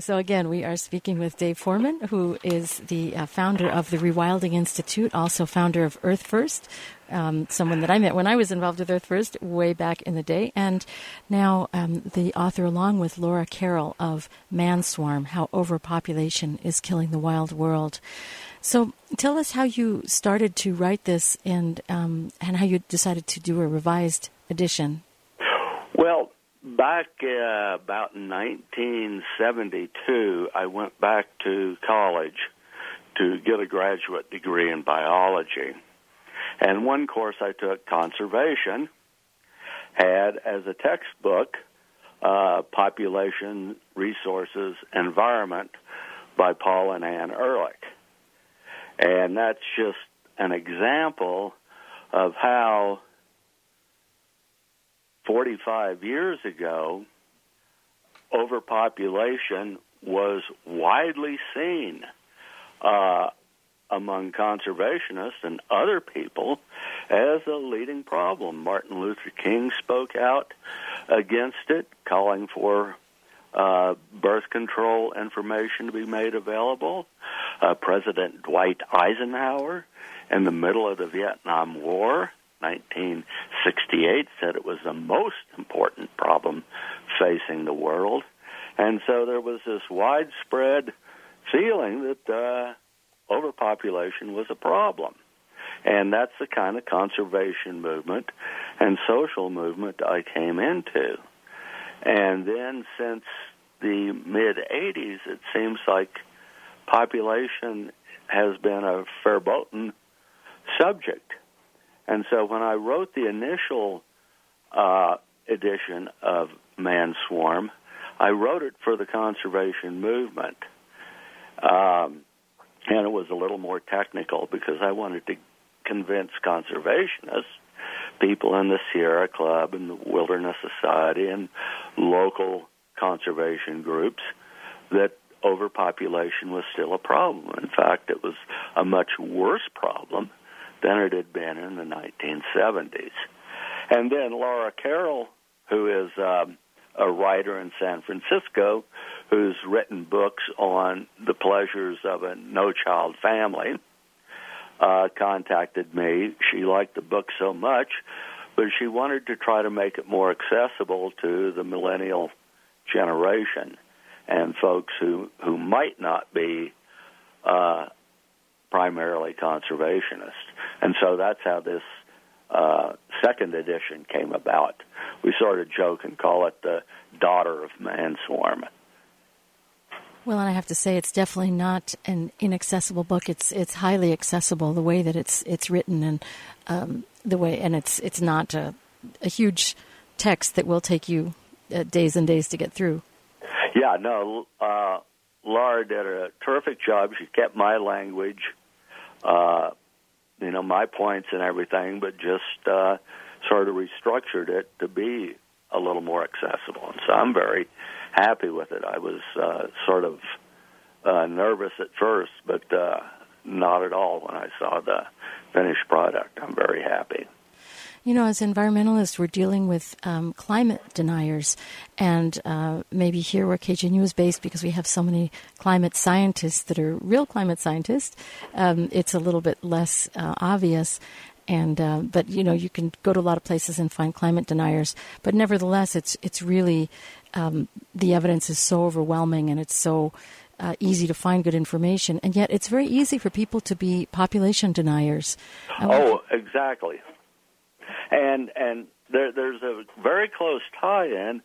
So, again, we are speaking with Dave Foreman, who is the uh, founder of the Rewilding Institute, also founder of Earth First, um, someone that I met when I was involved with Earth First way back in the day, and now um, the author, along with Laura Carroll, of Man Swarm How Overpopulation is Killing the Wild World. So, tell us how you started to write this and, um, and how you decided to do a revised edition. Well, Back uh, about 1972, I went back to college to get a graduate degree in biology. And one course I took, conservation, had as a textbook uh, Population, Resources, Environment by Paul and Ann Ehrlich. And that's just an example of how 45 years ago, overpopulation was widely seen uh, among conservationists and other people as a leading problem. Martin Luther King spoke out against it, calling for uh, birth control information to be made available. Uh, President Dwight Eisenhower, in the middle of the Vietnam War, 1968 said it was the most important problem facing the world. And so there was this widespread feeling that uh, overpopulation was a problem. And that's the kind of conservation movement and social movement I came into. And then since the mid 80s, it seems like population has been a verboten subject. And so when I wrote the initial uh, edition of Man Swarm, I wrote it for the conservation movement. Um, and it was a little more technical because I wanted to convince conservationists, people in the Sierra Club and the Wilderness Society and local conservation groups, that overpopulation was still a problem. In fact, it was a much worse problem than it had been in the 1970s. And then Laura Carroll, who is um, a writer in San Francisco, who's written books on the pleasures of a no-child family, uh, contacted me. She liked the book so much, but she wanted to try to make it more accessible to the millennial generation and folks who who might not be uh, primarily conservationist. And so that's how this uh, second edition came about. We sort of joke and call it the daughter of Manswarm. Well, and I have to say, it's definitely not an inaccessible book. It's it's highly accessible the way that it's it's written and um, the way, and it's it's not a, a huge text that will take you uh, days and days to get through. Yeah, no, uh, Laura did a terrific job. She kept my language uh, you know, my points and everything, but just uh, sort of restructured it to be a little more accessible. And so I'm very happy with it. I was uh, sort of uh, nervous at first, but uh, not at all when I saw the finished product. I'm very happy. You know, as environmentalists, we're dealing with um, climate deniers, and uh, maybe here where KGNU is based, because we have so many climate scientists that are real climate scientists, um, it's a little bit less uh, obvious. And uh, but you know, you can go to a lot of places and find climate deniers, but nevertheless, it's it's really um, the evidence is so overwhelming, and it's so uh, easy to find good information, and yet it's very easy for people to be population deniers. oh, exactly and and there, there's a very close tie-in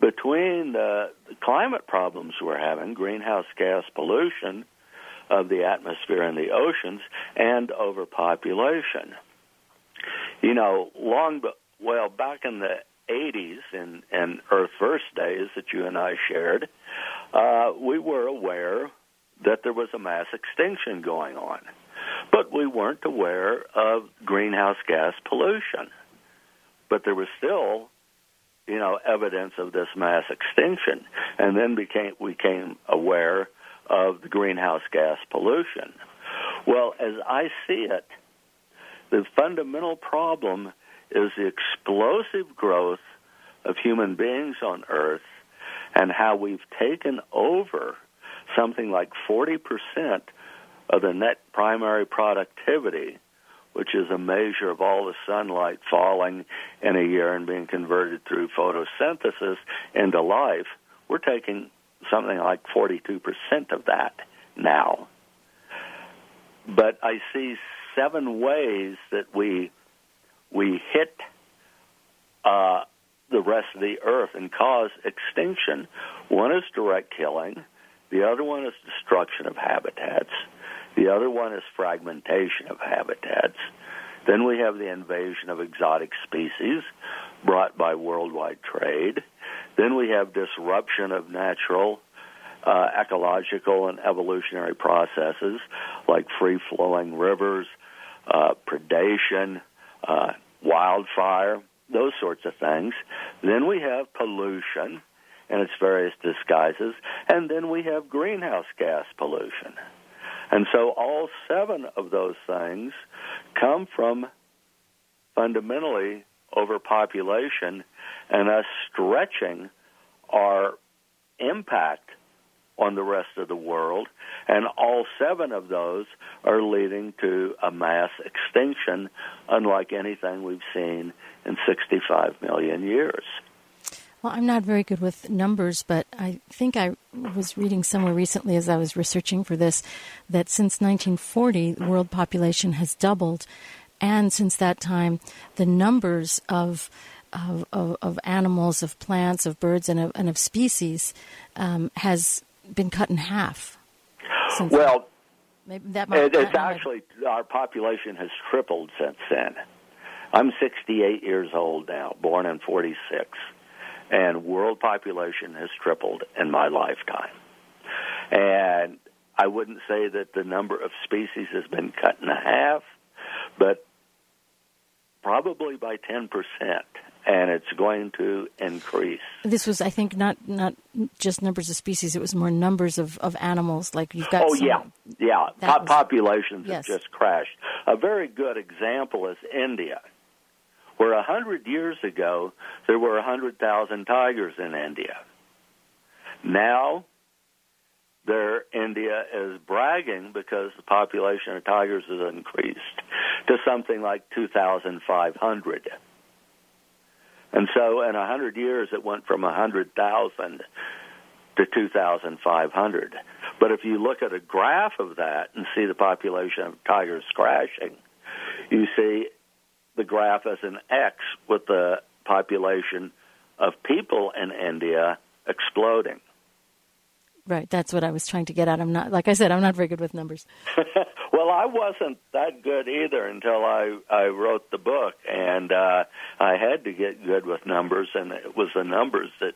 between the, climate problems we're having, greenhouse gas pollution of the atmosphere and the oceans, and overpopulation. You know, long well back in the 80s in, in Earth First days that you and I shared, uh, we were aware that there was a mass extinction going on, but we weren't aware of greenhouse gas pollution. But there was still you know evidence of this mass extinction. And then became we became aware of the greenhouse gas pollution. Well as i see it the fundamental problem is the explosive growth of human beings on earth and how we've taken over something like 40% of the net primary productivity, which is a measure of all the sunlight falling in a year and being converted through photosynthesis into life, we're taking something like 42% of that now. But I see seven ways that we we hit uh, the rest of the earth and cause extinction. One is direct killing. The other one is destruction of habitats. The other one is fragmentation of habitats. Then we have the invasion of exotic species brought by worldwide trade. Then we have disruption of natural, uh, ecological, and evolutionary processes like free flowing rivers, uh, predation, uh, wildfire, those sorts of things. Then we have pollution and its various disguises, and then we have greenhouse gas pollution. And so all seven of those things come from fundamentally overpopulation and us stretching our impact on the rest of the world. And all seven of those are leading to a mass extinction, unlike anything we've seen in 65 million years. Well, I'm not very good with numbers, but I think I was reading somewhere recently as I was researching for this that since 1940, the world population has doubled. And since that time, the numbers of of, of, of animals, of plants, of birds, and of, and of species um, has been cut in half. well, maybe that might, it, it's actually our population has tripled since then. I'm 68 years old now, born in 46, and world population has tripled in my lifetime. And I wouldn't say that the number of species has been cut in half, but probably by 10% and it's going to increase. This was, I think, not not just numbers of species; it was more numbers of, of animals. Like you've got. Oh some, yeah, yeah. Po- populations yes. have just crashed. A very good example is India, where a hundred years ago there were a hundred thousand tigers in India. Now there India is bragging because the population of tigers has increased to something like 2,500. And so in a 100 years, it went from a 100,000 to 2,500. But if you look at a graph of that and see the population of tigers crashing, you see the graph as an X with the population of people in India exploding. Right, that's what I was trying to get at. I'm not, like I said, I'm not very good with numbers. well, I wasn't that good either until I I wrote the book, and uh, I had to get good with numbers, and it was the numbers that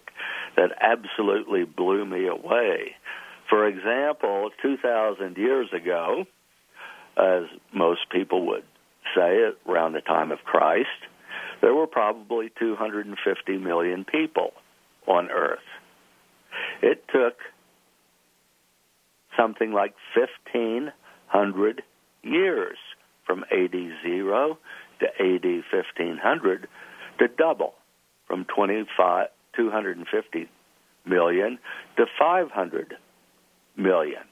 that absolutely blew me away. For example, 2,000 years ago, as most people would say, around the time of Christ, there were probably 250 million people on Earth. It took something like 1,500 years from AD 0 to AD 1500 to double from 25, 250 million to 500 million.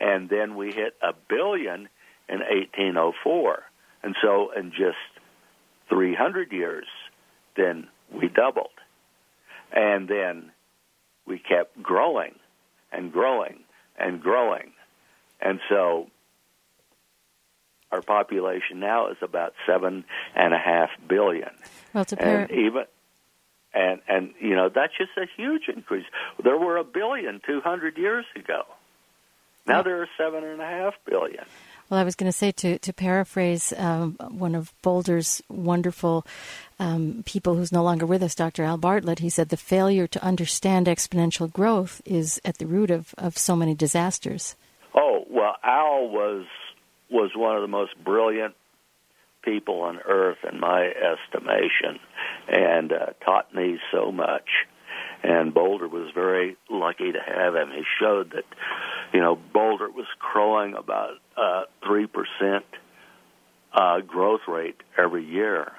And then we hit a billion in 1804. And so in just 300 years, then we doubled. And then we kept growing and growing and growing. And so our population now is about seven and a half billion. Well, it's a par- and even and and you know that's just a huge increase. There were a billion two hundred years ago. Now there are seven and a half billion. Well, I was going to say to to paraphrase um, one of Boulder's wonderful um, people who's no longer with us, Dr. Al Bartlett. He said the failure to understand exponential growth is at the root of, of so many disasters. Oh well, Al was was one of the most brilliant people on earth, in my estimation, and uh, taught me so much. And Boulder was very lucky to have him. He showed that, you know, Boulder was crowing about uh, three uh, percent uh, growth rate every year,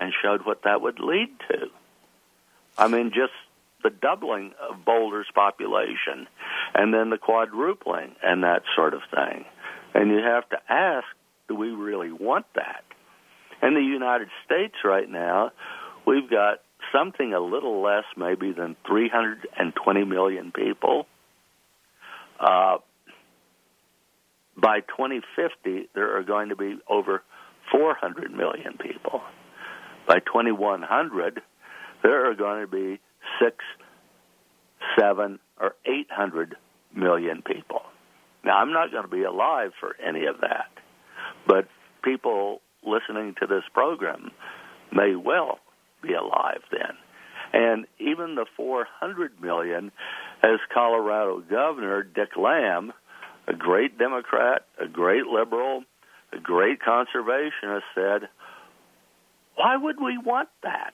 and showed what that would lead to. I mean, just the doubling of Boulder's population and then the quadrupling and that sort of thing. And you have to ask, do we really want that? In the United States right now, we've got something a little less maybe than 320 million people. Uh, by 2050, there are going to be over 400 million people. By 2100, there are going to be six, seven, or 800 million people. Now, I'm not going to be alive for any of that, but people listening to this program may well be alive then. And even the 400 million, as Colorado Governor Dick Lamm, a great Democrat, a great liberal, a great conservationist, said, why would we want that?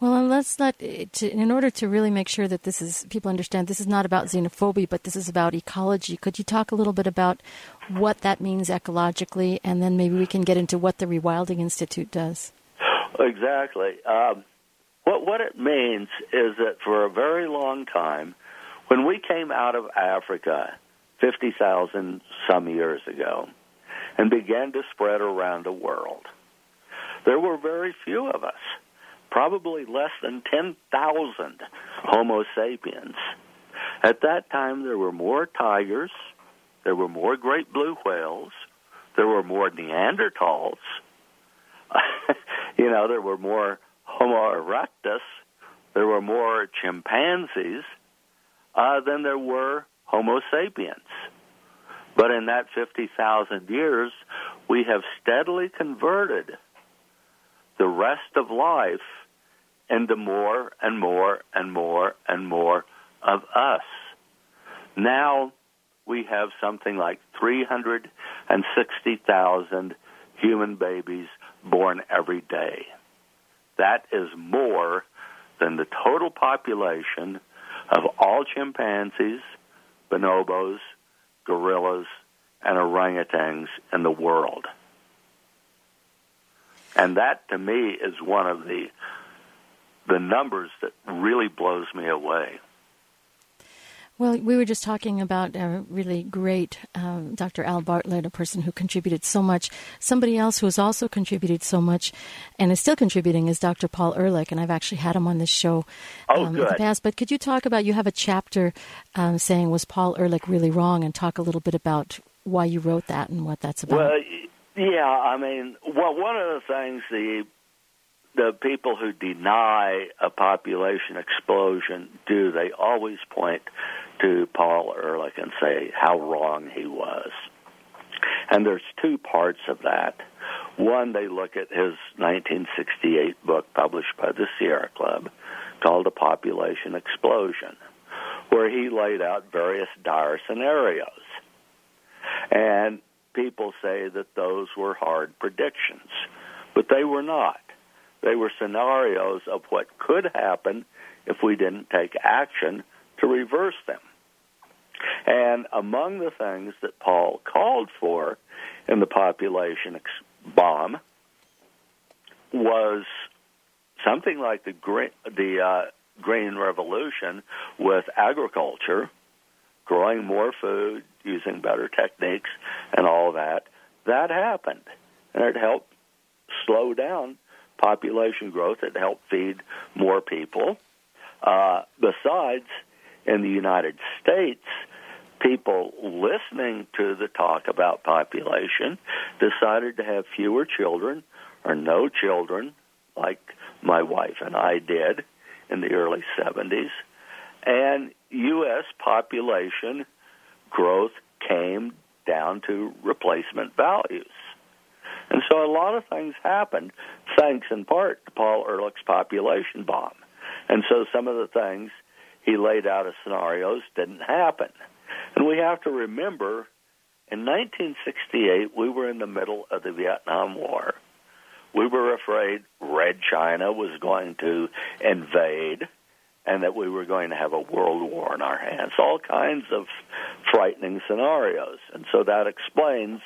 Well, and let's not, to, in order to really make sure that this is, people understand this is not about xenophobia, but this is about ecology. Could you talk a little bit about what that means ecologically, and then maybe we can get into what the Rewilding Institute does? Exactly. Um, what, what it means is that for a very long time, when we came out of Africa 50,000 some years ago and began to spread around the world, there were very few of us probably less than 10,000 Homo sapiens. At that time, there were more tigers, there were more great blue whales, there were more Neanderthals, you know, there were more Homo erectus, there were more chimpanzees uh, than there were Homo sapiens. But in that 50,000 years, we have steadily converted the rest of life into more and more and more and more of us. Now we have something like 360,000 human babies born every day. That is more than the total population of all chimpanzees, bonobos, gorillas, and orangutans in the world. And that to me is one of the the numbers that really blows me away. Well, we were just talking about a really great um, Dr. Al Bartlett, a person who contributed so much. Somebody else who has also contributed so much and is still contributing is Dr. Paul Ehrlich, and I've actually had him on this show oh, um, in the past. But could you talk about, you have a chapter um, saying, Was Paul Ehrlich really wrong? and talk a little bit about why you wrote that and what that's about. Well, yeah, I mean, well, one of the things the the people who deny a population explosion do. They always point to Paul Ehrlich and say how wrong he was. And there's two parts of that. One, they look at his 1968 book published by the Sierra Club called A Population Explosion, where he laid out various dire scenarios. And people say that those were hard predictions, but they were not. They were scenarios of what could happen if we didn't take action to reverse them. And among the things that Paul called for in the population bomb was something like the green, the uh, green revolution with agriculture, growing more food, using better techniques, and all that. That happened, and it helped slow down population growth that helped feed more people. Uh, besides, in the United States, people listening to the talk about population decided to have fewer children or no children, like my wife and I did in the early 70s. And U.S. population growth came down to replacement values. And so a lot of things happened thanks in part to Paul Ehrlich's population bomb. And so some of the things he laid out as scenarios didn't happen. And we have to remember in 1968, we were in the middle of the Vietnam War. We were afraid Red China was going to invade and that we were going to have a world war in our hands. All kinds of frightening scenarios. And so that explains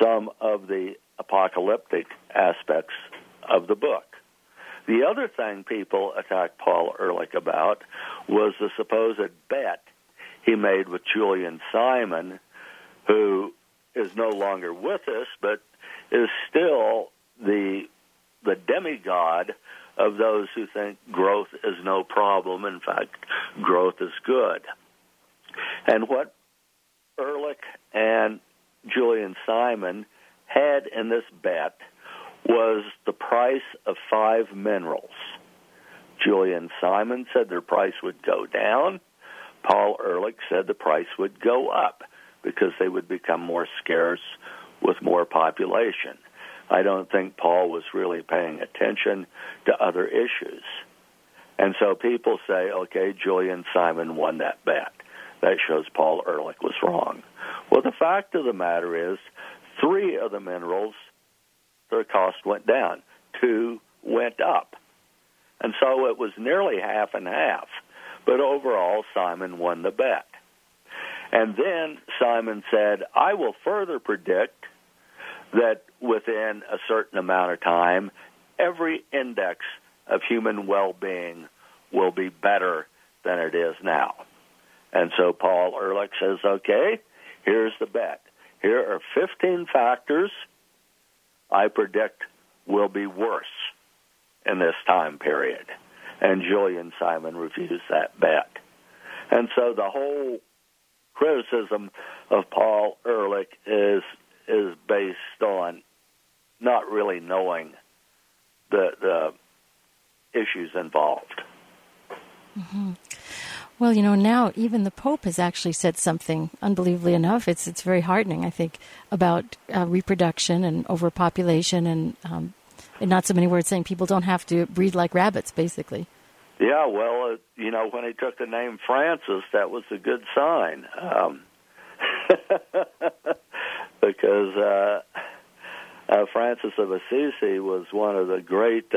some of the apocalyptic aspects of the book. The other thing people attacked Paul Ehrlich about was the supposed bet he made with Julian Simon, who is no longer with us, but is still the the demigod of those who think growth is no problem. In fact, growth is good. And what Ehrlich and Julian Simon had in this bet was the price of five minerals. Julian Simon said their price would go down. Paul Ehrlich said the price would go up because they would become more scarce with more population. I don't think Paul was really paying attention to other issues. And so people say, okay, Julian Simon won that bet. That shows Paul Ehrlich was wrong. Well, the fact of the matter is, three of the minerals, their cost went down, two went up. And so it was nearly half and half. But overall, Simon won the bet. And then Simon said, I will further predict that within a certain amount of time, every index of human well being will be better than it is now. And so Paul Ehrlich says, okay, here's the bet. Here are 15 factors I predict will be worse in this time period. And Julian Simon refused that bet. And so the whole criticism of Paul Ehrlich is is based on not really knowing the the issues involved. Mm-hmm. Well, you know, now even the Pope has actually said something. Unbelievably enough, it's it's very heartening. I think about uh, reproduction and overpopulation, and um, in not so many words, saying people don't have to breed like rabbits, basically. Yeah, well, uh, you know, when he took the name Francis, that was a good sign. Um, because uh, uh, Francis of Assisi was one of the great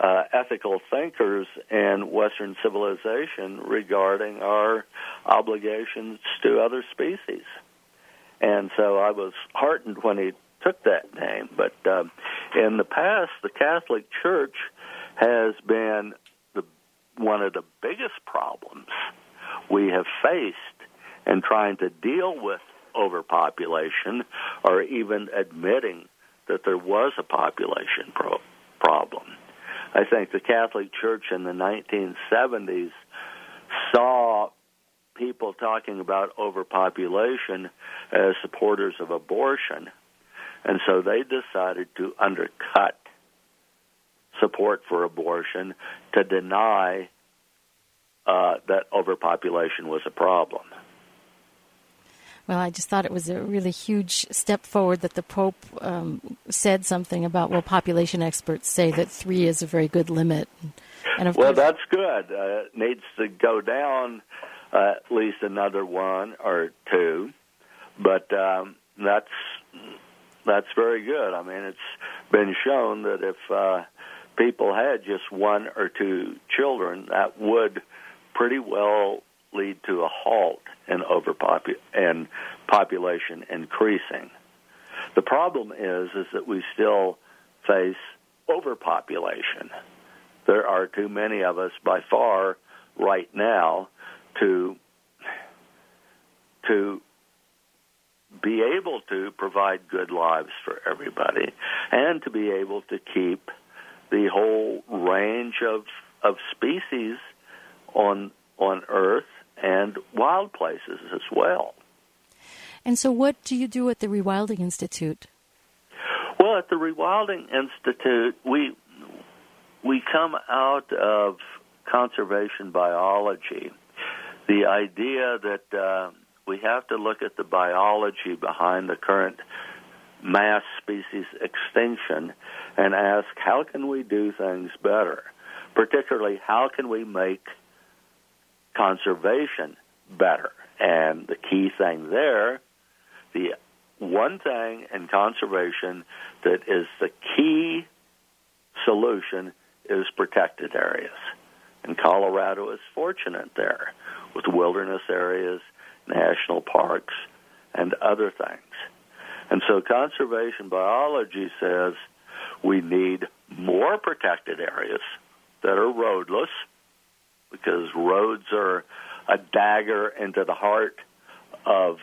uh, uh, ethical thinkers in Western civilization regarding our obligations to other species. And so I was heartened when he took that name. But um, in the past, the Catholic Church has been the, one of the biggest problems we have faced in trying to deal with overpopulation or even admitting that there was a population pro- problem. I think the Catholic Church in the 1970s saw people talking about overpopulation as supporters of abortion, and so they decided to undercut support for abortion to deny uh, that overpopulation was a problem. Well, I just thought it was a really huge step forward that the Pope um, said something about, well, population experts say that three is a very good limit. And of well, course, that's good. Uh, it needs to go down uh, at least another one or two, but um, that's that's very good. I mean, it's been shown that if uh, people had just one or two children, that would pretty well lead to a halt in overpopu- and population increasing. The problem is is that we still face overpopulation. There are too many of us by far right now to to be able to provide good lives for everybody and to be able to keep the whole range of of species on on earth and wild places as well. And so, what do you do at the Rewilding Institute? Well, at the Rewilding Institute, we we come out of conservation biology. The idea that uh, we have to look at the biology behind the current mass species extinction and ask how can we do things better? Particularly, how can we make conservation better. And the key thing there, the one thing in conservation that is the key solution is protected areas. And Colorado is fortunate there with wilderness areas, national parks, and other things. And so conservation biology says we need more protected areas that are roadless because roads are a dagger into the heart of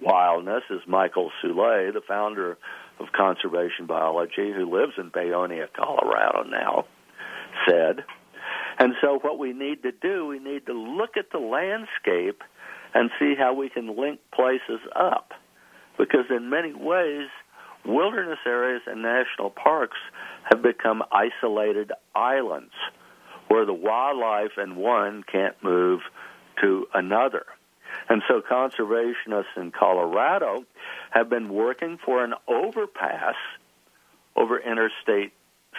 wildness, as Michael Soule, the founder of conservation biology, who lives in Paonia, Colorado now, said. And so, what we need to do, we need to look at the landscape and see how we can link places up. Because in many ways, wilderness areas and national parks have become isolated islands where the wildlife in one can't move to another. And so conservationists in Colorado have been working for an overpass over Interstate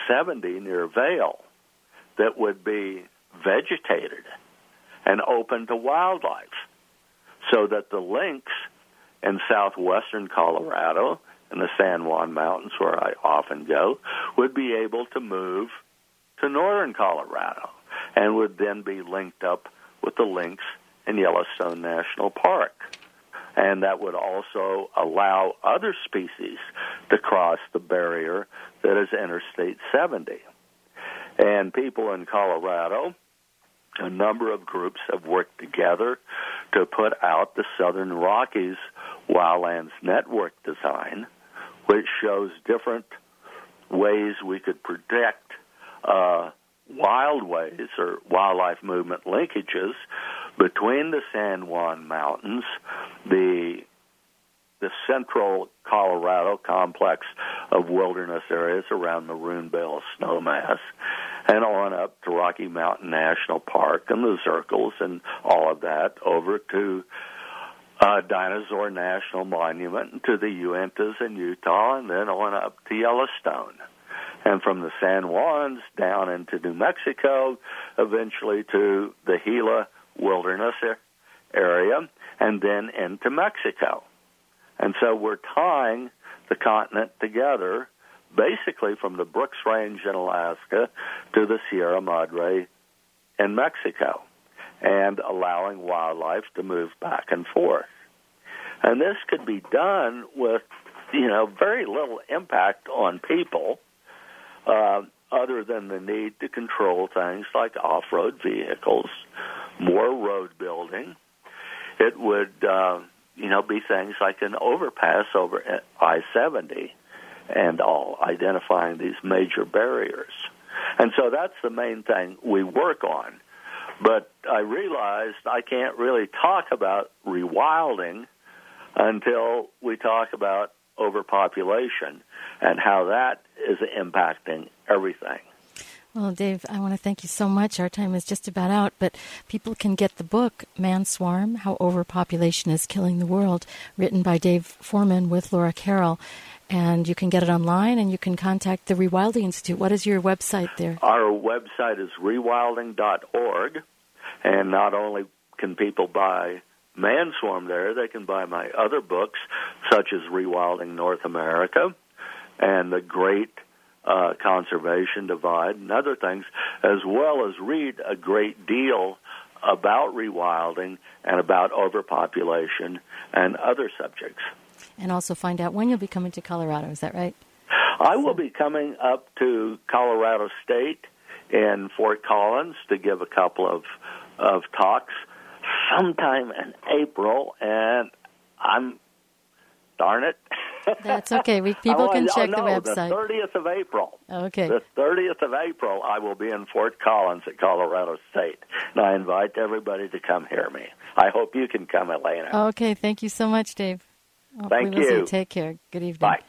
70 near Vail that would be vegetated and open to wildlife so that the lynx in southwestern Colorado in the San Juan Mountains, where I often go, would be able to move to northern Colorado and would then be linked up with the lynx in Yellowstone National Park. And that would also allow other species to cross the barrier that is Interstate 70. And people in Colorado, a number of groups have worked together to put out the Southern Rockies Wildlands Network design, which shows different ways we could protect uh, wildways or wildlife movement linkages between the San Juan Mountains, the the central Colorado complex of wilderness areas around the Runebaugh snowmass, and on up to Rocky Mountain National Park and the Zirkels and all of that over to uh, Dinosaur National Monument to the Uintas in Utah, and then on up to Yellowstone. And from the San Juans down into New Mexico, eventually to the Gila Wilderness area, and then into Mexico. And so we're tying the continent together basically from the Brooks Range in Alaska to the Sierra Madre in Mexico and allowing wildlife to move back and forth. And this could be done with, you know, very little impact on people, uh, other than the need to control things like off-road vehicles, more road building. It would, uh, you know, be things like an overpass over I-70 and all, identifying these major barriers. And so that's the main thing we work on. But I realized I can't really talk about rewilding until we talk about overpopulation and how that is impacting everything. Well, Dave, I want to thank you so much. Our time is just about out, but people can get the book, Man Swarm How Overpopulation is Killing the World, written by Dave Foreman with Laura Carroll. And you can get it online and you can contact the Rewilding Institute. What is your website there? Our website is rewilding.org. And not only can people buy Man Swarm there, they can buy my other books, such as Rewilding North America and The Great uh, Conservation Divide and other things, as well as read a great deal about rewilding and about overpopulation and other subjects and also find out when you'll be coming to Colorado. Is that right? I will be coming up to Colorado State in Fort Collins to give a couple of of talks sometime in April, and I'm darn it. That's okay. We people oh, can check oh, no, the website. The thirtieth of April. Okay. The thirtieth of April, I will be in Fort Collins at Colorado State, and I invite everybody to come hear me. I hope you can come, Elana. Okay. Thank you so much, Dave. Thank you. Take care. Good evening. Bye.